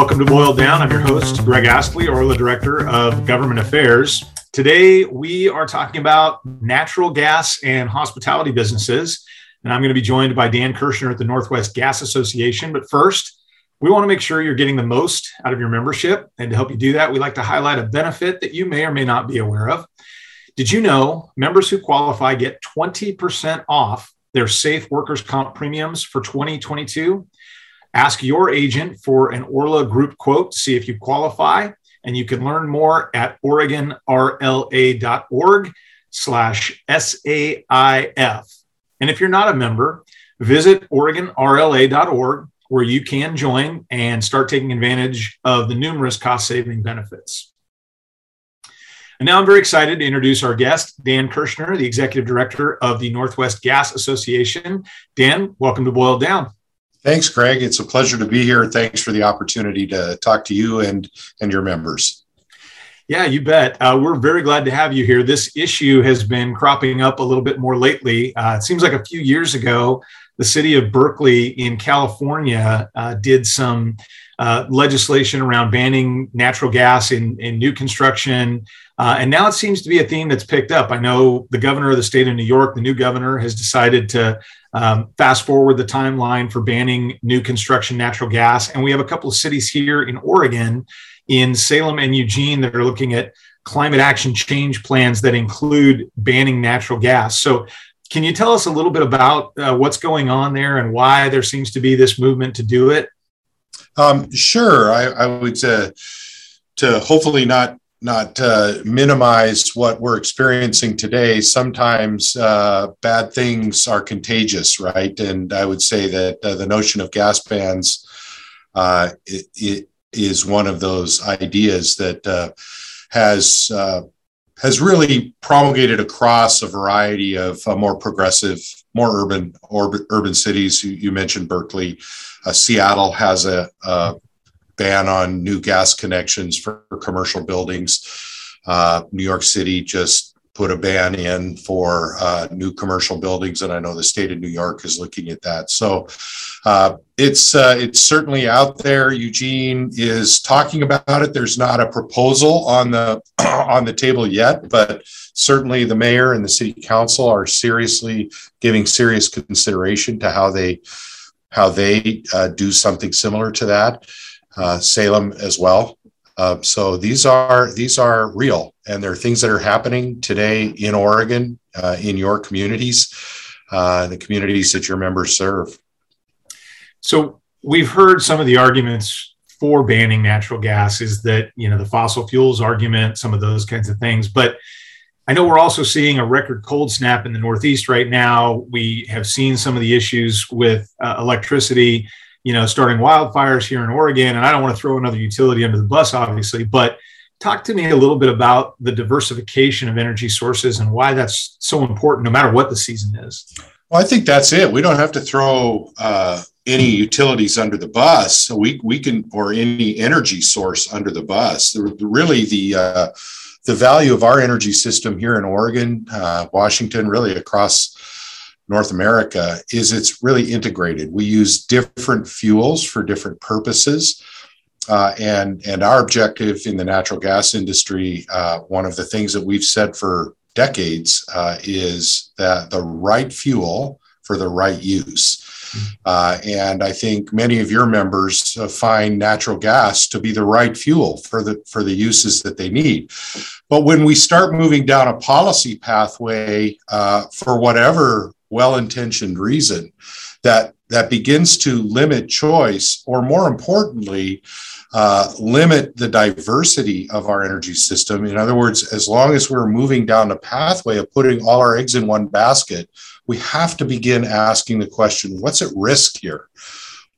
welcome to Boiled Down. I'm your host, Greg Astley, Orla Director of Government Affairs. Today, we are talking about natural gas and hospitality businesses. And I'm going to be joined by Dan Kirschner at the Northwest Gas Association. But first, we want to make sure you're getting the most out of your membership. And to help you do that, we like to highlight a benefit that you may or may not be aware of. Did you know members who qualify get 20% off their SAIF workers' comp premiums for 2022? Ask your agent for an Orla group quote to see if you qualify, and you can learn more at oregonrla.org slash SAIF. And if you're not a member, visit oregonrla.org where you can join and start taking advantage of the numerous cost saving benefits. And now I'm very excited to introduce our guest, Dan Kirschner, the Executive Director of the Northwest Gas Association. Dan, welcome to Boil Down. Thanks, Greg. It's a pleasure to be here. Thanks for the opportunity to talk to you and, and your members. Yeah, you bet. Uh, we're very glad to have you here. This issue has been cropping up a little bit more lately. Uh, it seems like a few years ago, the city of Berkeley in California uh, did some uh, legislation around banning natural gas in, in new construction. Uh, and now it seems to be a theme that's picked up. I know the governor of the state of New York, the new governor, has decided to um, fast forward the timeline for banning new construction natural gas. And we have a couple of cities here in Oregon, in Salem and Eugene, that are looking at climate action change plans that include banning natural gas. So, can you tell us a little bit about uh, what's going on there and why there seems to be this movement to do it? Um, sure, I, I would uh, to hopefully not not uh, minimize what we're experiencing today. Sometimes uh, bad things are contagious, right? And I would say that uh, the notion of gas bans uh, it, it is one of those ideas that uh, has has really promulgated across a variety of more progressive, more urban or, urban cities. You, you mentioned Berkeley. Seattle has a, a ban on new gas connections for commercial buildings. Uh, New York City just put a ban in for uh, new commercial buildings, and I know the state of New York is looking at that. So uh, it's uh, it's certainly out there. Eugene is talking about it. There's not a proposal on the on the table yet, but certainly the mayor and the city council are seriously giving serious consideration to how they how they uh, do something similar to that uh, Salem as well. Uh, so these are these are real, and there are things that are happening today in Oregon, uh, in your communities, uh, the communities that your members serve. So we've heard some of the arguments for banning natural gas is that you know the fossil fuels argument, some of those kinds of things, but I know we're also seeing a record cold snap in the Northeast right now. We have seen some of the issues with uh, electricity you know, starting wildfires here in Oregon. And I don't want to throw another utility under the bus, obviously, but talk to me a little bit about the diversification of energy sources and why that's so important, no matter what the season is. Well, I think that's it. We don't have to throw uh, any utilities under the bus. So we we can or any energy source under the bus. Really, the uh, the value of our energy system here in Oregon, uh, Washington, really across North America is it's really integrated. We use different fuels for different purposes. Uh, and, and our objective in the natural gas industry, uh, one of the things that we've said for decades uh, is that the right fuel for the right use. Uh, and I think many of your members uh, find natural gas to be the right fuel for the for the uses that they need. But when we start moving down a policy pathway uh, for whatever well-intentioned reason that that begins to limit choice or more importantly uh, limit the diversity of our energy system. In other words as long as we're moving down the pathway of putting all our eggs in one basket we have to begin asking the question what's at risk here?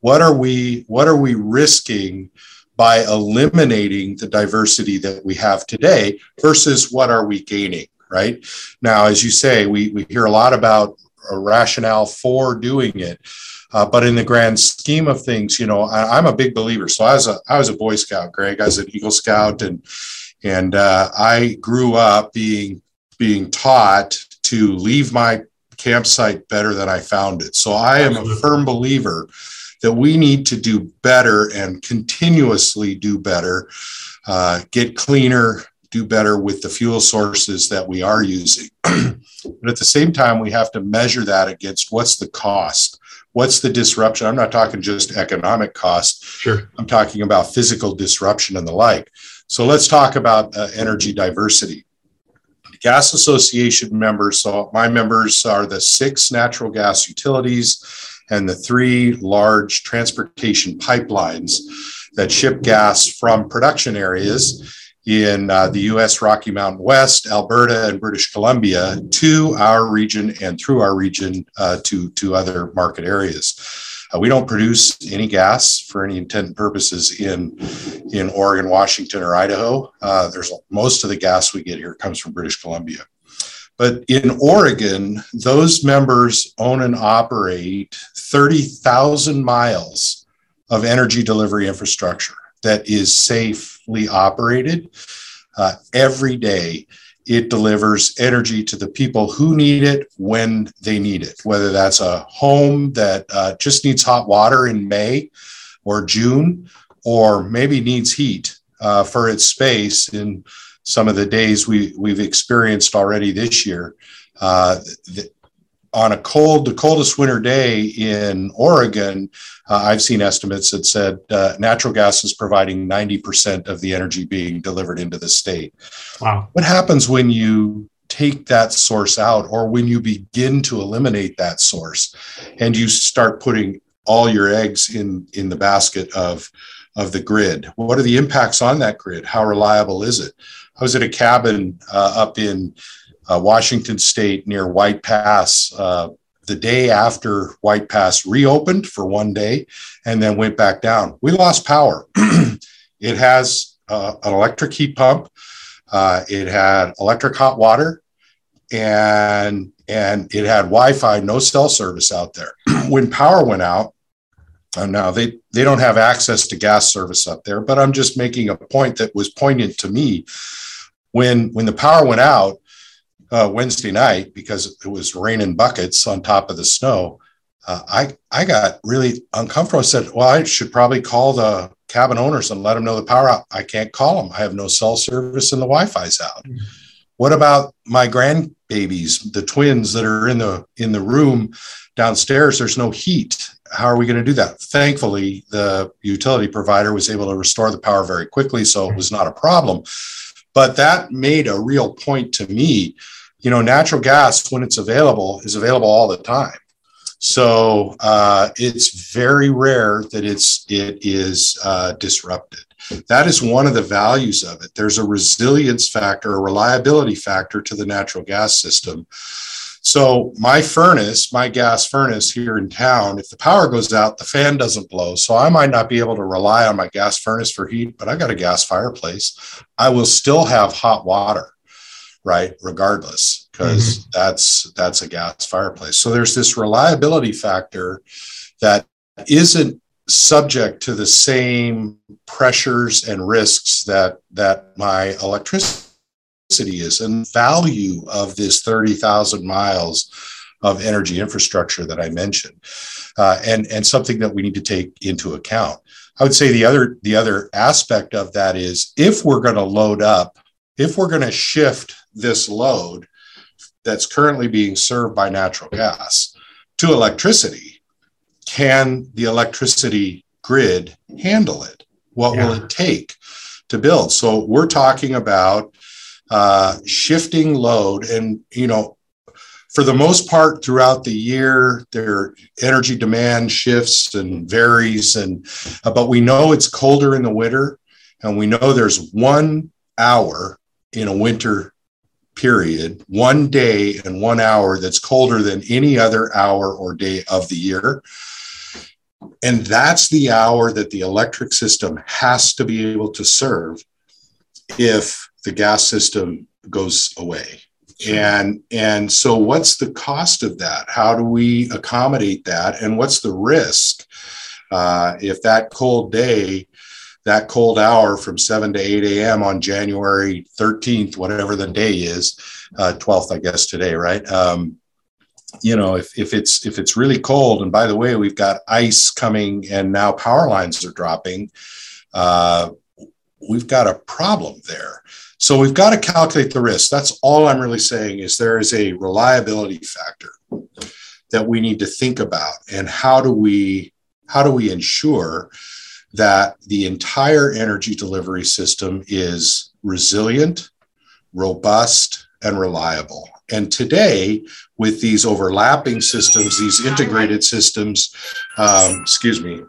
What are we what are we risking by eliminating the diversity that we have today versus what are we gaining right? Now as you say we, we hear a lot about a rationale for doing it. Uh, but in the grand scheme of things, you know, I, am a big believer. So I was a I was a Boy Scout, Greg. I was an Eagle Scout, and and uh, I grew up being being taught to leave my campsite better than I found it. So I am a firm believer that we need to do better and continuously do better, uh, get cleaner, do better with the fuel sources that we are using. but at the same time, we have to measure that against what's the cost what's the disruption? I'm not talking just economic cost. Sure. I'm talking about physical disruption and the like. So let's talk about uh, energy diversity. Gas association members so my members are the six natural gas utilities and the three large transportation pipelines that ship gas from production areas in uh, the US Rocky Mountain West, Alberta, and British Columbia to our region and through our region uh, to, to other market areas. Uh, we don't produce any gas for any intent and purposes in, in Oregon, Washington, or Idaho. Uh, there's most of the gas we get here comes from British Columbia. But in Oregon, those members own and operate 30,000 miles of energy delivery infrastructure that is safely operated uh, every day. It delivers energy to the people who need it when they need it, whether that's a home that uh, just needs hot water in May or June, or maybe needs heat uh, for its space in some of the days we, we've experienced already this year. Uh, the, on a cold, the coldest winter day in Oregon, uh, I've seen estimates that said uh, natural gas is providing 90% of the energy being delivered into the state. Wow. What happens when you take that source out or when you begin to eliminate that source and you start putting all your eggs in, in the basket of, of the grid? What are the impacts on that grid? How reliable is it? I was at a cabin uh, up in uh, Washington State near White Pass uh, the day after White Pass reopened for one day and then went back down. We lost power. it has uh, an electric heat pump. Uh, it had electric hot water, and and it had Wi-Fi, no cell service out there. when power went out, uh, now they they don't have access to gas service up there. But I'm just making a point that was poignant to me. When when the power went out, uh, Wednesday night because it was raining buckets on top of the snow. Uh, I I got really uncomfortable. I said, "Well, I should probably call the cabin owners and let them know the power out." I can't call them. I have no cell service and the Wi-Fi's out. Mm-hmm. What about my grandbabies, the twins that are in the in the room downstairs? There's no heat. How are we going to do that? Thankfully, the utility provider was able to restore the power very quickly, so it was not a problem. But that made a real point to me you know, natural gas, when it's available, is available all the time. So uh, it's very rare that it's it is uh, disrupted. That is one of the values of it. There's a resilience factor, a reliability factor to the natural gas system. So my furnace, my gas furnace here in town, if the power goes out, the fan doesn't blow. So I might not be able to rely on my gas furnace for heat, but I got a gas fireplace. I will still have hot water right regardless because mm-hmm. that's that's a gas fireplace so there's this reliability factor that isn't subject to the same pressures and risks that that my electricity is and value of this 30,000 miles of energy infrastructure that I mentioned, uh, and and something that we need to take into account. I would say the other the other aspect of that is if we're going to load up, if we're going to shift this load that's currently being served by natural gas to electricity, can the electricity grid handle it? What yeah. will it take to build? So we're talking about uh, shifting load, and you know, for the most part, throughout the year, their energy demand shifts and varies, and uh, but we know it's colder in the winter, and we know there's one hour in a winter period, one day and one hour that's colder than any other hour or day of the year. And that's the hour that the electric system has to be able to serve if the gas system goes away. And, and so, what's the cost of that? How do we accommodate that? And what's the risk uh, if that cold day that cold hour from 7 to 8 a.m. on January 13th, whatever the day is, uh, 12th, I guess, today, right? Um, you know, if, if it's if it's really cold, and by the way, we've got ice coming, and now power lines are dropping, uh, we've got a problem there. So we've got to calculate the risk. That's all I'm really saying is there is a reliability factor that we need to think about, and how do we how do we ensure that the entire energy delivery system is resilient, robust, and reliable. And today, with these overlapping systems, these integrated systems, um, excuse me,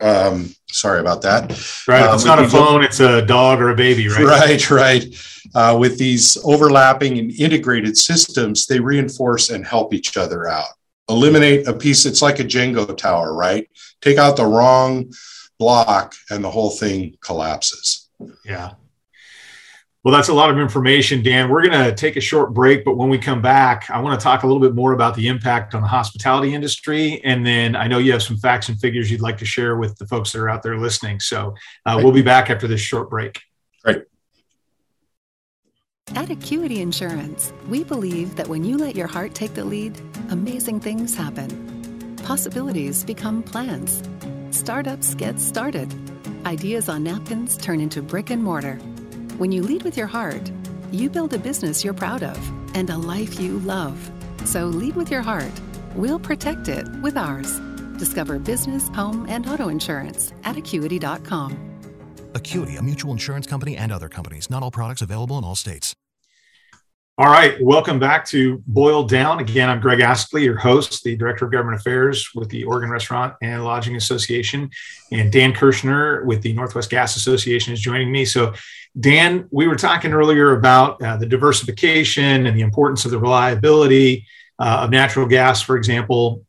um, sorry about that. Right. Uh, it's not a phone, it's a dog or a baby, right? Right, right. Uh, with these overlapping and integrated systems, they reinforce and help each other out. Eliminate a piece, it's like a Jenga tower, right? Take out the wrong block and the whole thing collapses. Yeah. Well, that's a lot of information, Dan. We're going to take a short break, but when we come back, I want to talk a little bit more about the impact on the hospitality industry. And then I know you have some facts and figures you'd like to share with the folks that are out there listening. So uh, we'll be back after this short break. Right. At Acuity Insurance, we believe that when you let your heart take the lead, amazing things happen. Possibilities become plans. Startups get started. Ideas on napkins turn into brick and mortar when you lead with your heart, you build a business you're proud of and a life you love. So lead with your heart. We'll protect it with ours. Discover business, home, and auto insurance at acuity.com. Acuity, a mutual insurance company and other companies. Not all products available in all states. All right, welcome back to Boil Down. Again, I'm Greg Astley, your host, the Director of Government Affairs with the Oregon Restaurant and Lodging Association, and Dan Kirschner with the Northwest Gas Association is joining me. So, Dan, we were talking earlier about uh, the diversification and the importance of the reliability uh, of natural gas, for example.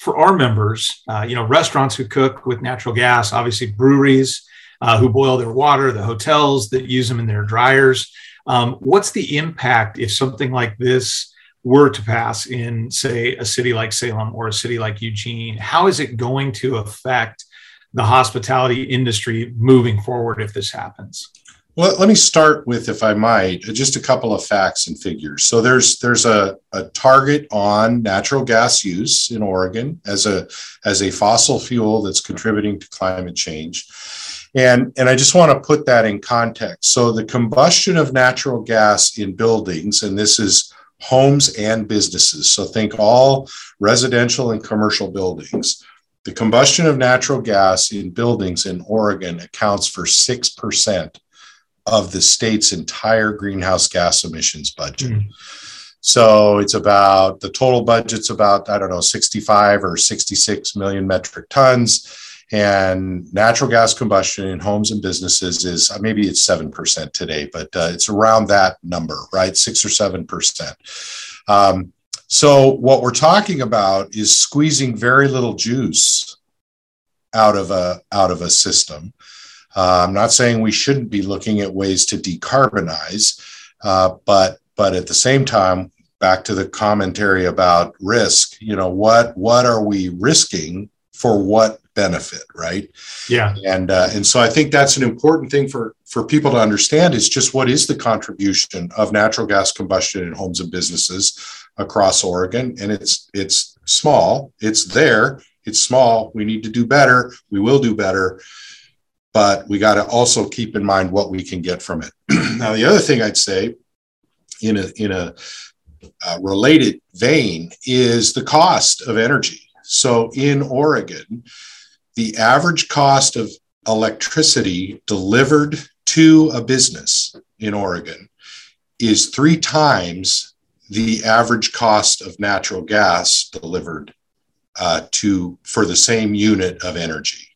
For our members, uh, you know, restaurants who cook with natural gas, obviously breweries uh, who boil their water, the hotels that use them in their dryers. Um, what's the impact if something like this were to pass in, say, a city like Salem or a city like Eugene? How is it going to affect the hospitality industry moving forward if this happens? Well, let me start with, if I might, just a couple of facts and figures. So there's there's a, a target on natural gas use in Oregon as a as a fossil fuel that's contributing to climate change. And, and I just want to put that in context. So the combustion of natural gas in buildings, and this is homes and businesses. So think all residential and commercial buildings. The combustion of natural gas in buildings in Oregon accounts for 6% of the state's entire greenhouse gas emissions budget. Mm. So it's about the total budget's about, I don't know, 65 or 66 million metric tons. And natural gas combustion in homes and businesses is uh, maybe it's 7% today, but uh, it's around that number, right? Six or 7%. Um, so what we're talking about is squeezing very little juice out of a out of a system uh, I'm not saying we shouldn't be looking at ways to decarbonize, uh, but but at the same time, back to the commentary about risk. You know what what are we risking for what benefit, right? Yeah. And uh, and so I think that's an important thing for for people to understand is just what is the contribution of natural gas combustion in homes and businesses across Oregon, and it's it's small. It's there. It's small. We need to do better. We will do better but we got to also keep in mind what we can get from it. now, the other thing I'd say in a, in a uh, related vein is the cost of energy. So in Oregon, the average cost of electricity delivered to a business in Oregon is three times the average cost of natural gas delivered uh, to for the same unit of energy.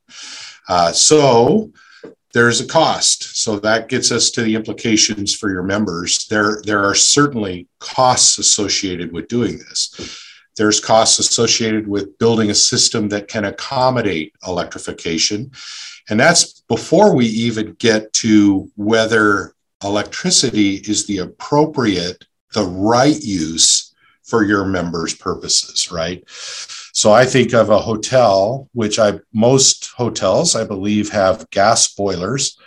Uh, so there's a cost. So that gets us to the implications for your members. There, there are certainly costs associated with doing this. There's costs associated with building a system that can accommodate electrification. And that's before we even get to whether electricity is the appropriate, the right use for your members' purposes, right? So I think of a hotel, which I most hotels I believe have gas boilers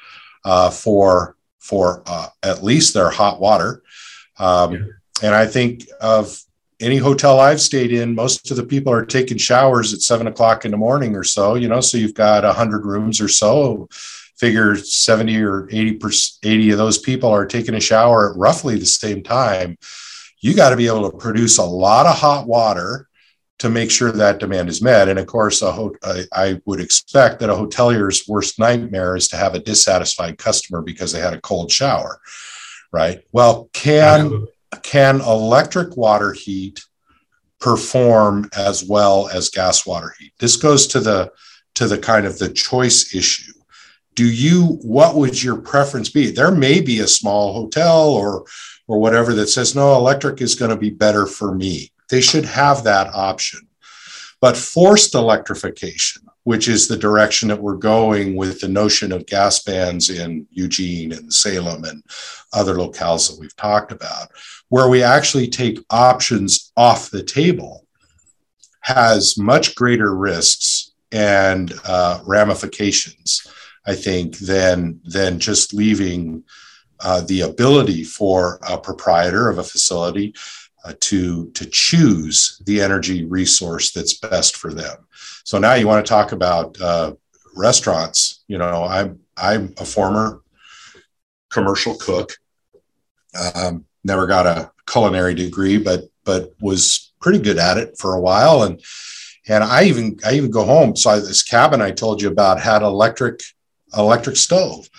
uh, for for uh, at least their hot water, um, yeah. and I think of any hotel I've stayed in, most of the people are taking showers at seven o'clock in the morning or so, you know, so you've got a hundred rooms or so. Figure 70 or 80 percent, 80 of those people are taking a shower at roughly the same time. You got to be able to produce a lot of hot water to make sure that demand is met. And of course, ho- I would expect that a hotelier's worst nightmare is to have a dissatisfied customer because they had a cold shower, right? Well, can can electric water heat perform as well as gas water heat? This goes to the to the kind of the choice issue. Do you what would your preference be? There may be a small hotel or or whatever that says no, electric is going to be better for me. They should have that option. But forced electrification, which is the direction that we're going with the notion of gas bans in Eugene and Salem and other locales that we've talked about, where we actually take options off the table, has much greater risks and uh, ramifications, I think, than, than just leaving uh, the ability for a proprietor of a facility uh, to, to choose the energy resource that's best for them. So now you want to talk about uh, restaurants. You know, I'm I'm a former commercial cook. Um, never got a culinary degree, but but was pretty good at it for a while. And and I even I even go home. So this cabin I told you about had electric electric stove.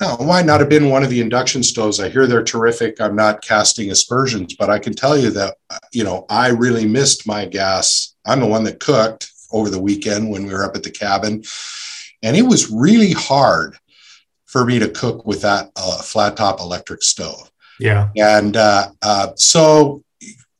Now, might not have been one of the induction stoves. I hear they're terrific. I'm not casting aspersions, but I can tell you that you know I really missed my gas. I'm the one that cooked over the weekend when we were up at the cabin, and it was really hard for me to cook with that uh, flat top electric stove. Yeah. And uh, uh, so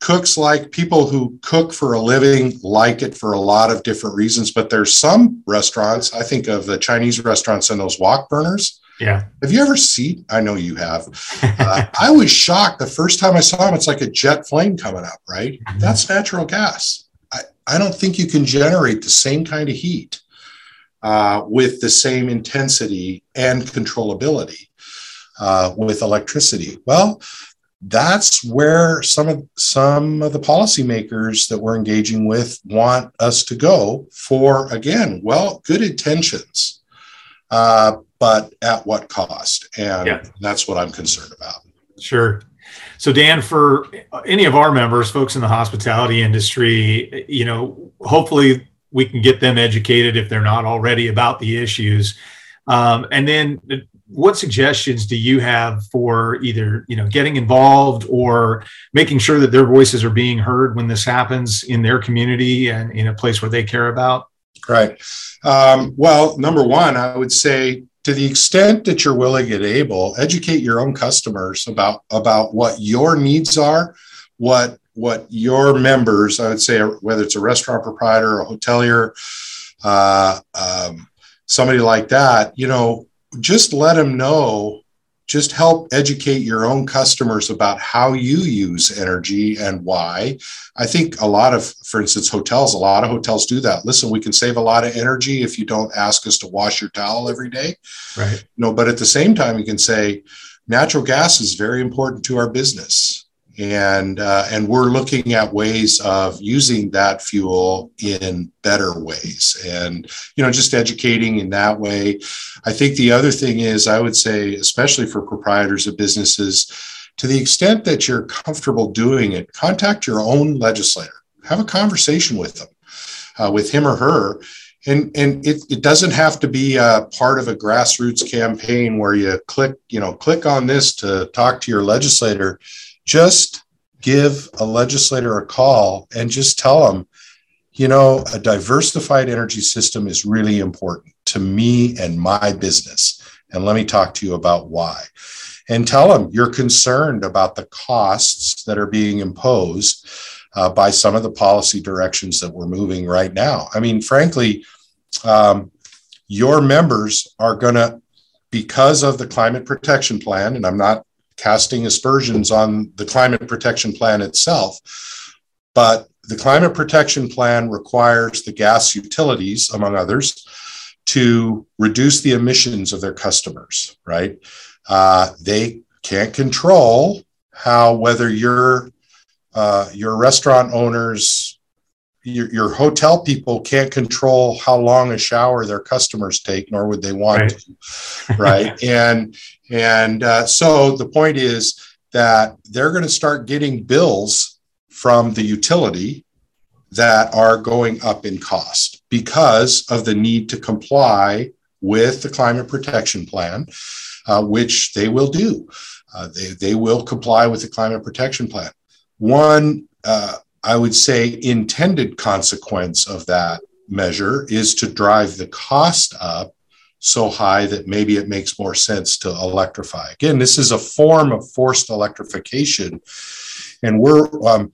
cooks like people who cook for a living like it for a lot of different reasons. But there's some restaurants, I think of the Chinese restaurants and those wok burners. Yeah. Have you ever seen? I know you have. Uh, I was shocked the first time I saw them. It's like a jet flame coming up, right? Mm-hmm. That's natural gas. I, I don't think you can generate the same kind of heat uh, with the same intensity and controllability uh, with electricity. Well, that's where some of some of the policymakers that we're engaging with want us to go for again well good intentions uh, but at what cost and yeah. that's what i'm concerned about sure so dan for any of our members folks in the hospitality industry you know hopefully we can get them educated if they're not already about the issues um, and then what suggestions do you have for either you know getting involved or making sure that their voices are being heard when this happens in their community and in a place where they care about? Right. Um, well number one i would say to the extent that you're willing and able educate your own customers about about what your needs are what what your members i would say whether it's a restaurant proprietor a hotelier uh, um, somebody like that you know just let them know just help educate your own customers about how you use energy and why. I think a lot of, for instance, hotels, a lot of hotels do that. Listen, we can save a lot of energy if you don't ask us to wash your towel every day. Right. You know, but at the same time, you can say natural gas is very important to our business and uh, and we're looking at ways of using that fuel in better ways. And you know just educating in that way. I think the other thing is i would say especially for proprietors of businesses to the extent that you're comfortable doing it contact your own legislator. Have a conversation with them uh, with him or her. And and it, it doesn't have to be a part of a grassroots campaign where you click you know click on this to talk to your legislator just give a legislator a call and just tell them, you know, a diversified energy system is really important to me and my business. And let me talk to you about why. And tell them you're concerned about the costs that are being imposed uh, by some of the policy directions that we're moving right now. I mean, frankly, um, your members are going to, because of the climate protection plan, and I'm not casting aspersions on the climate protection plan itself. But the climate protection plan requires the gas utilities, among others, to reduce the emissions of their customers, right? Uh, they can't control how whether you're uh, your restaurant owners, your, your hotel people can't control how long a shower their customers take, nor would they want right. to, right? and and uh, so the point is that they're going to start getting bills from the utility that are going up in cost because of the need to comply with the climate protection plan, uh, which they will do. Uh, they, they will comply with the climate protection plan. One, uh, I would say, intended consequence of that measure is to drive the cost up so high that maybe it makes more sense to electrify. Again, this is a form of forced electrification. And we're, um,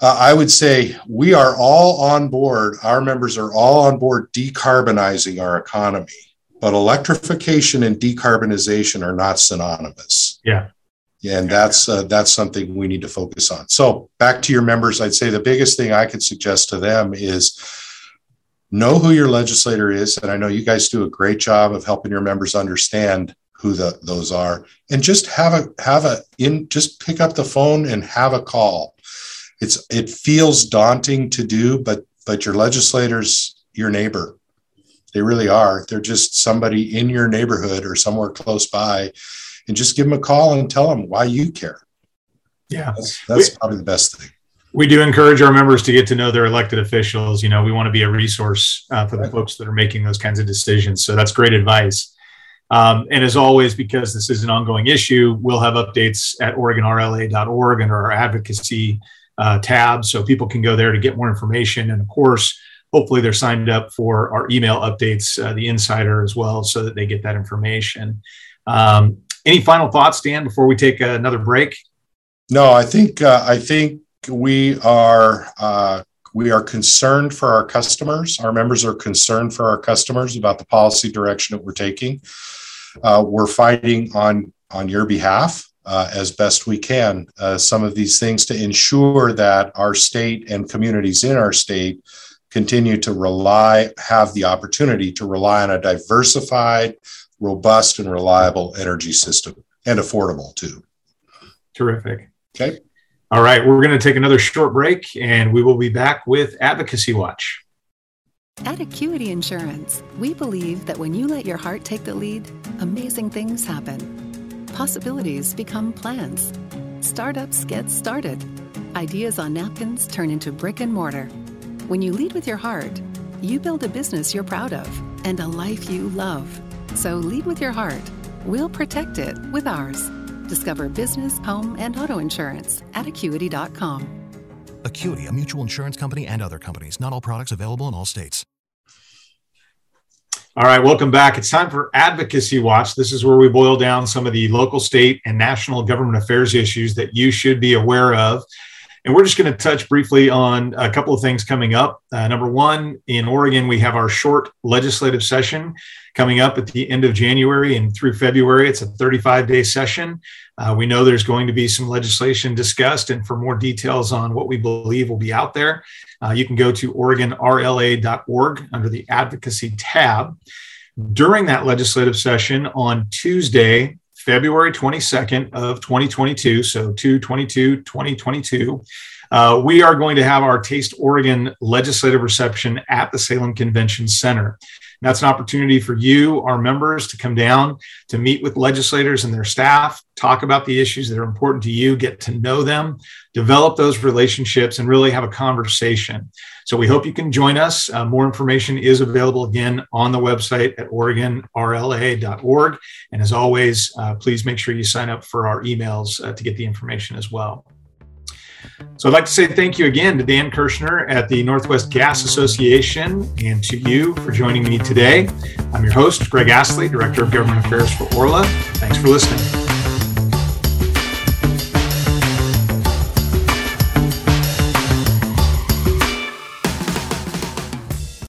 uh, I would say we are all on board, our members are all on board decarbonizing our economy, but electrification and decarbonization are not synonymous. Yeah. And that's uh, that's something we need to focus on. So back to your members, I'd say the biggest thing I could suggest to them is know who your legislator is, and I know you guys do a great job of helping your members understand who the, those are, and just have a have a in just pick up the phone and have a call it's it feels daunting to do, but but your legislators, your neighbor, they really are. They're just somebody in your neighborhood or somewhere close by, and just give them a call and tell them why you care. Yeah, that's, that's we, probably the best thing. We do encourage our members to get to know their elected officials. You know, we want to be a resource uh, for the folks that are making those kinds of decisions. So that's great advice. Um, and as always, because this is an ongoing issue, we'll have updates at OregonRLA.org and our advocacy uh, tab so people can go there to get more information. And of course, hopefully they're signed up for our email updates, uh, the insider as well, so that they get that information. Um, any final thoughts, Dan, before we take another break? No, I think uh, I think we are uh, we are concerned for our customers. Our members are concerned for our customers about the policy direction that we're taking. Uh, we're fighting on on your behalf uh, as best we can uh, some of these things to ensure that our state and communities in our state continue to rely, have the opportunity to rely on a diversified, robust, and reliable energy system and affordable too. Terrific. Okay. All right. We're going to take another short break and we will be back with Advocacy Watch. At Acuity Insurance, we believe that when you let your heart take the lead, amazing things happen possibilities become plans. Startups get started. Ideas on napkins turn into brick and mortar. When you lead with your heart, you build a business you're proud of and a life you love. So lead with your heart. We'll protect it with ours. Discover business, home, and auto insurance at acuity.com. Acuity, a mutual insurance company and other companies. Not all products available in all states. All right, welcome back. It's time for Advocacy Watch. This is where we boil down some of the local, state, and national government affairs issues that you should be aware of. And we're just going to touch briefly on a couple of things coming up. Uh, number one, in Oregon, we have our short legislative session coming up at the end of January and through February. It's a 35 day session. Uh, we know there's going to be some legislation discussed, and for more details on what we believe will be out there, uh, you can go to OregonRLA.org under the Advocacy tab. During that legislative session on Tuesday, February 22nd of 2022, so 222 2022, uh, we are going to have our Taste Oregon legislative reception at the Salem Convention Center. That's an opportunity for you, our members, to come down to meet with legislators and their staff, talk about the issues that are important to you, get to know them, develop those relationships, and really have a conversation. So we hope you can join us. Uh, more information is available again on the website at OregonRLA.org. And as always, uh, please make sure you sign up for our emails uh, to get the information as well. So I'd like to say thank you again to Dan Kirschner at the Northwest Gas Association and to you for joining me today. I'm your host, Greg Astley, Director of Government Affairs for Orla. Thanks for listening.